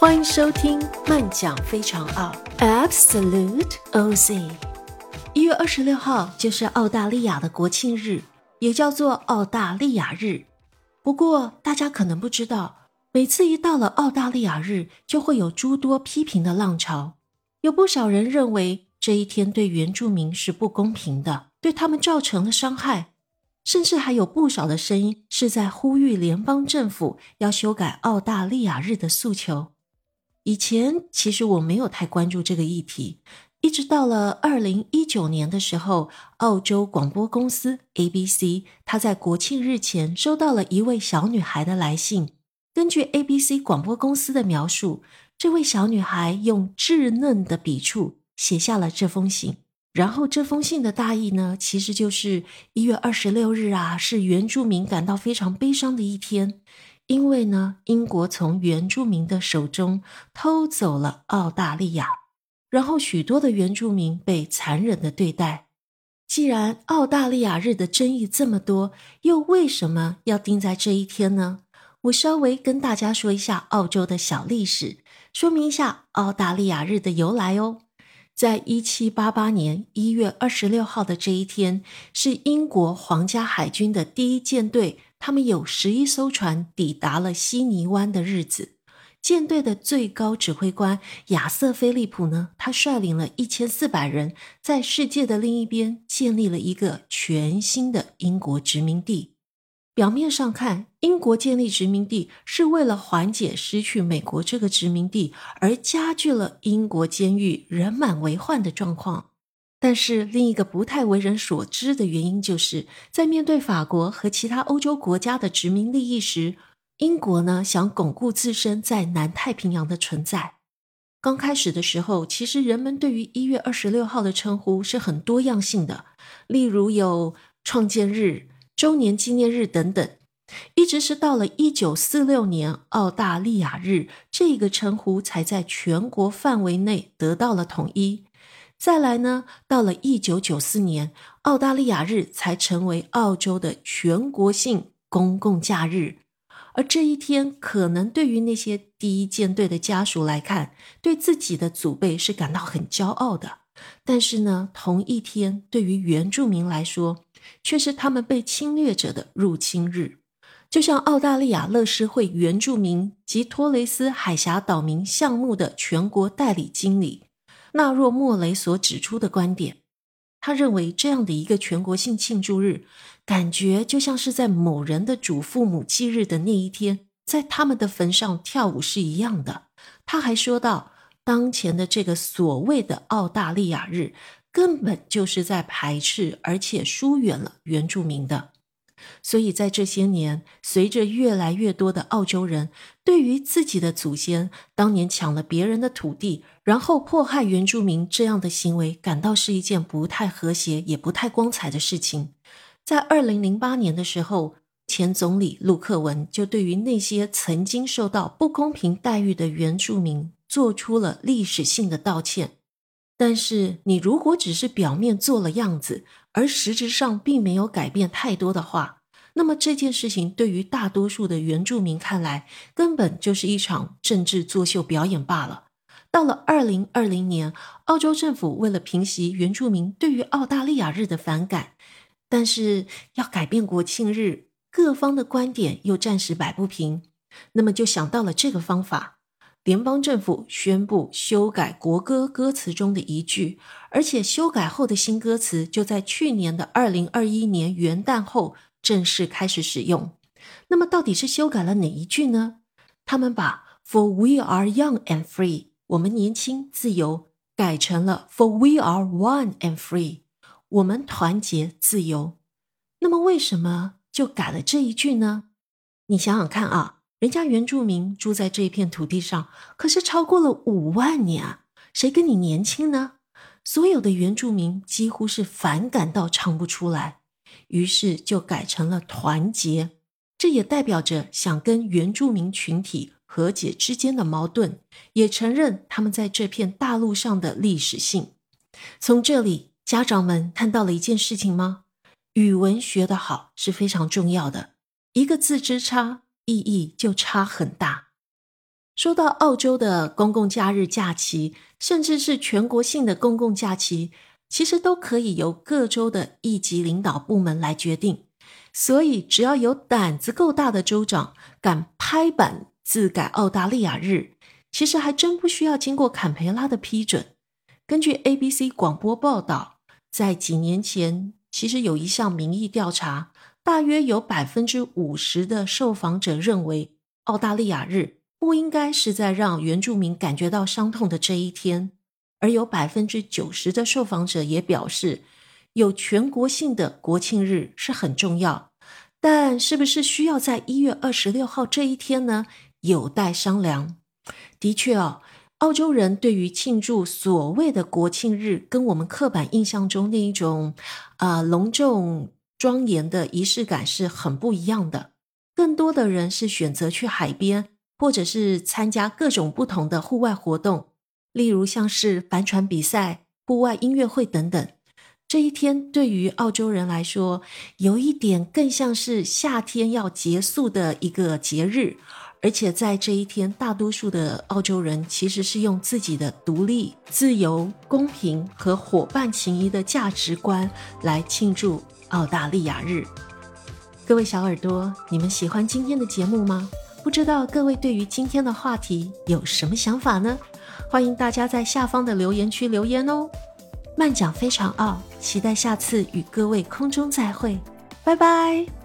欢迎收听慢讲非常澳 Absolute Oz。一月二十六号就是澳大利亚的国庆日，也叫做澳大利亚日。不过大家可能不知道，每次一到了澳大利亚日，就会有诸多批评的浪潮。有不少人认为这一天对原住民是不公平的，对他们造成了伤害。甚至还有不少的声音是在呼吁联邦政府要修改澳大利亚日的诉求。以前其实我没有太关注这个议题，一直到了二零一九年的时候，澳洲广播公司 ABC，他在国庆日前收到了一位小女孩的来信。根据 ABC 广播公司的描述，这位小女孩用稚嫩的笔触写下了这封信。然后这封信的大意呢，其实就是一月二十六日啊，是原住民感到非常悲伤的一天，因为呢，英国从原住民的手中偷走了澳大利亚，然后许多的原住民被残忍的对待。既然澳大利亚日的争议这么多，又为什么要定在这一天呢？我稍微跟大家说一下澳洲的小历史，说明一下澳大利亚日的由来哦。在一七八八年一月二十六号的这一天，是英国皇家海军的第一舰队，他们有十一艘船抵达了悉尼湾的日子。舰队的最高指挥官亚瑟·菲利普呢，他率领了一千四百人，在世界的另一边建立了一个全新的英国殖民地。表面上看，英国建立殖民地是为了缓解失去美国这个殖民地，而加剧了英国监狱人满为患的状况。但是，另一个不太为人所知的原因，就是在面对法国和其他欧洲国家的殖民利益时，英国呢想巩固自身在南太平洋的存在。刚开始的时候，其实人们对于一月二十六号的称呼是很多样性的，例如有创建日。周年纪念日等等，一直是到了一九四六年澳大利亚日这个称呼才在全国范围内得到了统一。再来呢，到了一九九四年，澳大利亚日才成为澳洲的全国性公共假日。而这一天，可能对于那些第一舰队的家属来看，对自己的祖辈是感到很骄傲的。但是呢，同一天对于原住民来说，却是他们被侵略者的入侵日，就像澳大利亚乐施会原住民及托雷斯海峡岛民项目的全国代理经理纳若莫雷所指出的观点。他认为这样的一个全国性庆祝日，感觉就像是在某人的祖父母忌日的那一天，在他们的坟上跳舞是一样的。他还说到，当前的这个所谓的澳大利亚日。根本就是在排斥，而且疏远了原住民的。所以在这些年，随着越来越多的澳洲人对于自己的祖先当年抢了别人的土地，然后迫害原住民这样的行为，感到是一件不太和谐也不太光彩的事情。在二零零八年的时候，前总理陆克文就对于那些曾经受到不公平待遇的原住民做出了历史性的道歉。但是，你如果只是表面做了样子，而实质上并没有改变太多的话，那么这件事情对于大多数的原住民看来，根本就是一场政治作秀表演罢了。到了二零二零年，澳洲政府为了平息原住民对于澳大利亚日的反感，但是要改变国庆日，各方的观点又暂时摆不平，那么就想到了这个方法。联邦政府宣布修改国歌歌词中的一句，而且修改后的新歌词就在去年的二零二一年元旦后正式开始使用。那么，到底是修改了哪一句呢？他们把 “For we are young and free”（ 我们年轻自由）改成了 “For we are one and free”（ 我们团结自由）。那么，为什么就改了这一句呢？你想想看啊。人家原住民住在这一片土地上，可是超过了五万年啊！谁跟你年轻呢？所有的原住民几乎是反感到唱不出来，于是就改成了团结。这也代表着想跟原住民群体和解之间的矛盾，也承认他们在这片大陆上的历史性。从这里，家长们看到了一件事情吗？语文学得好是非常重要的，一个字之差。意义就差很大。说到澳洲的公共假日假期，甚至是全国性的公共假期，其实都可以由各州的一级领导部门来决定。所以，只要有胆子够大的州长敢拍板自改澳大利亚日，其实还真不需要经过坎培拉的批准。根据 ABC 广播报道，在几年前，其实有一项民意调查，大约有百分之五十的受访者认为，澳大利亚日不应该是在让原住民感觉到伤痛的这一天，而有百分之九十的受访者也表示。有全国性的国庆日是很重要，但是不是需要在一月二十六号这一天呢？有待商量。的确哦，澳洲人对于庆祝所谓的国庆日，跟我们刻板印象中那一种啊隆重庄严的仪式感是很不一样的。更多的人是选择去海边，或者是参加各种不同的户外活动，例如像是帆船比赛、户外音乐会等等。这一天对于澳洲人来说，有一点更像是夏天要结束的一个节日，而且在这一天，大多数的澳洲人其实是用自己的独立、自由、公平和伙伴情谊的价值观来庆祝澳大利亚日。各位小耳朵，你们喜欢今天的节目吗？不知道各位对于今天的话题有什么想法呢？欢迎大家在下方的留言区留言哦。慢讲非常傲，期待下次与各位空中再会，拜拜。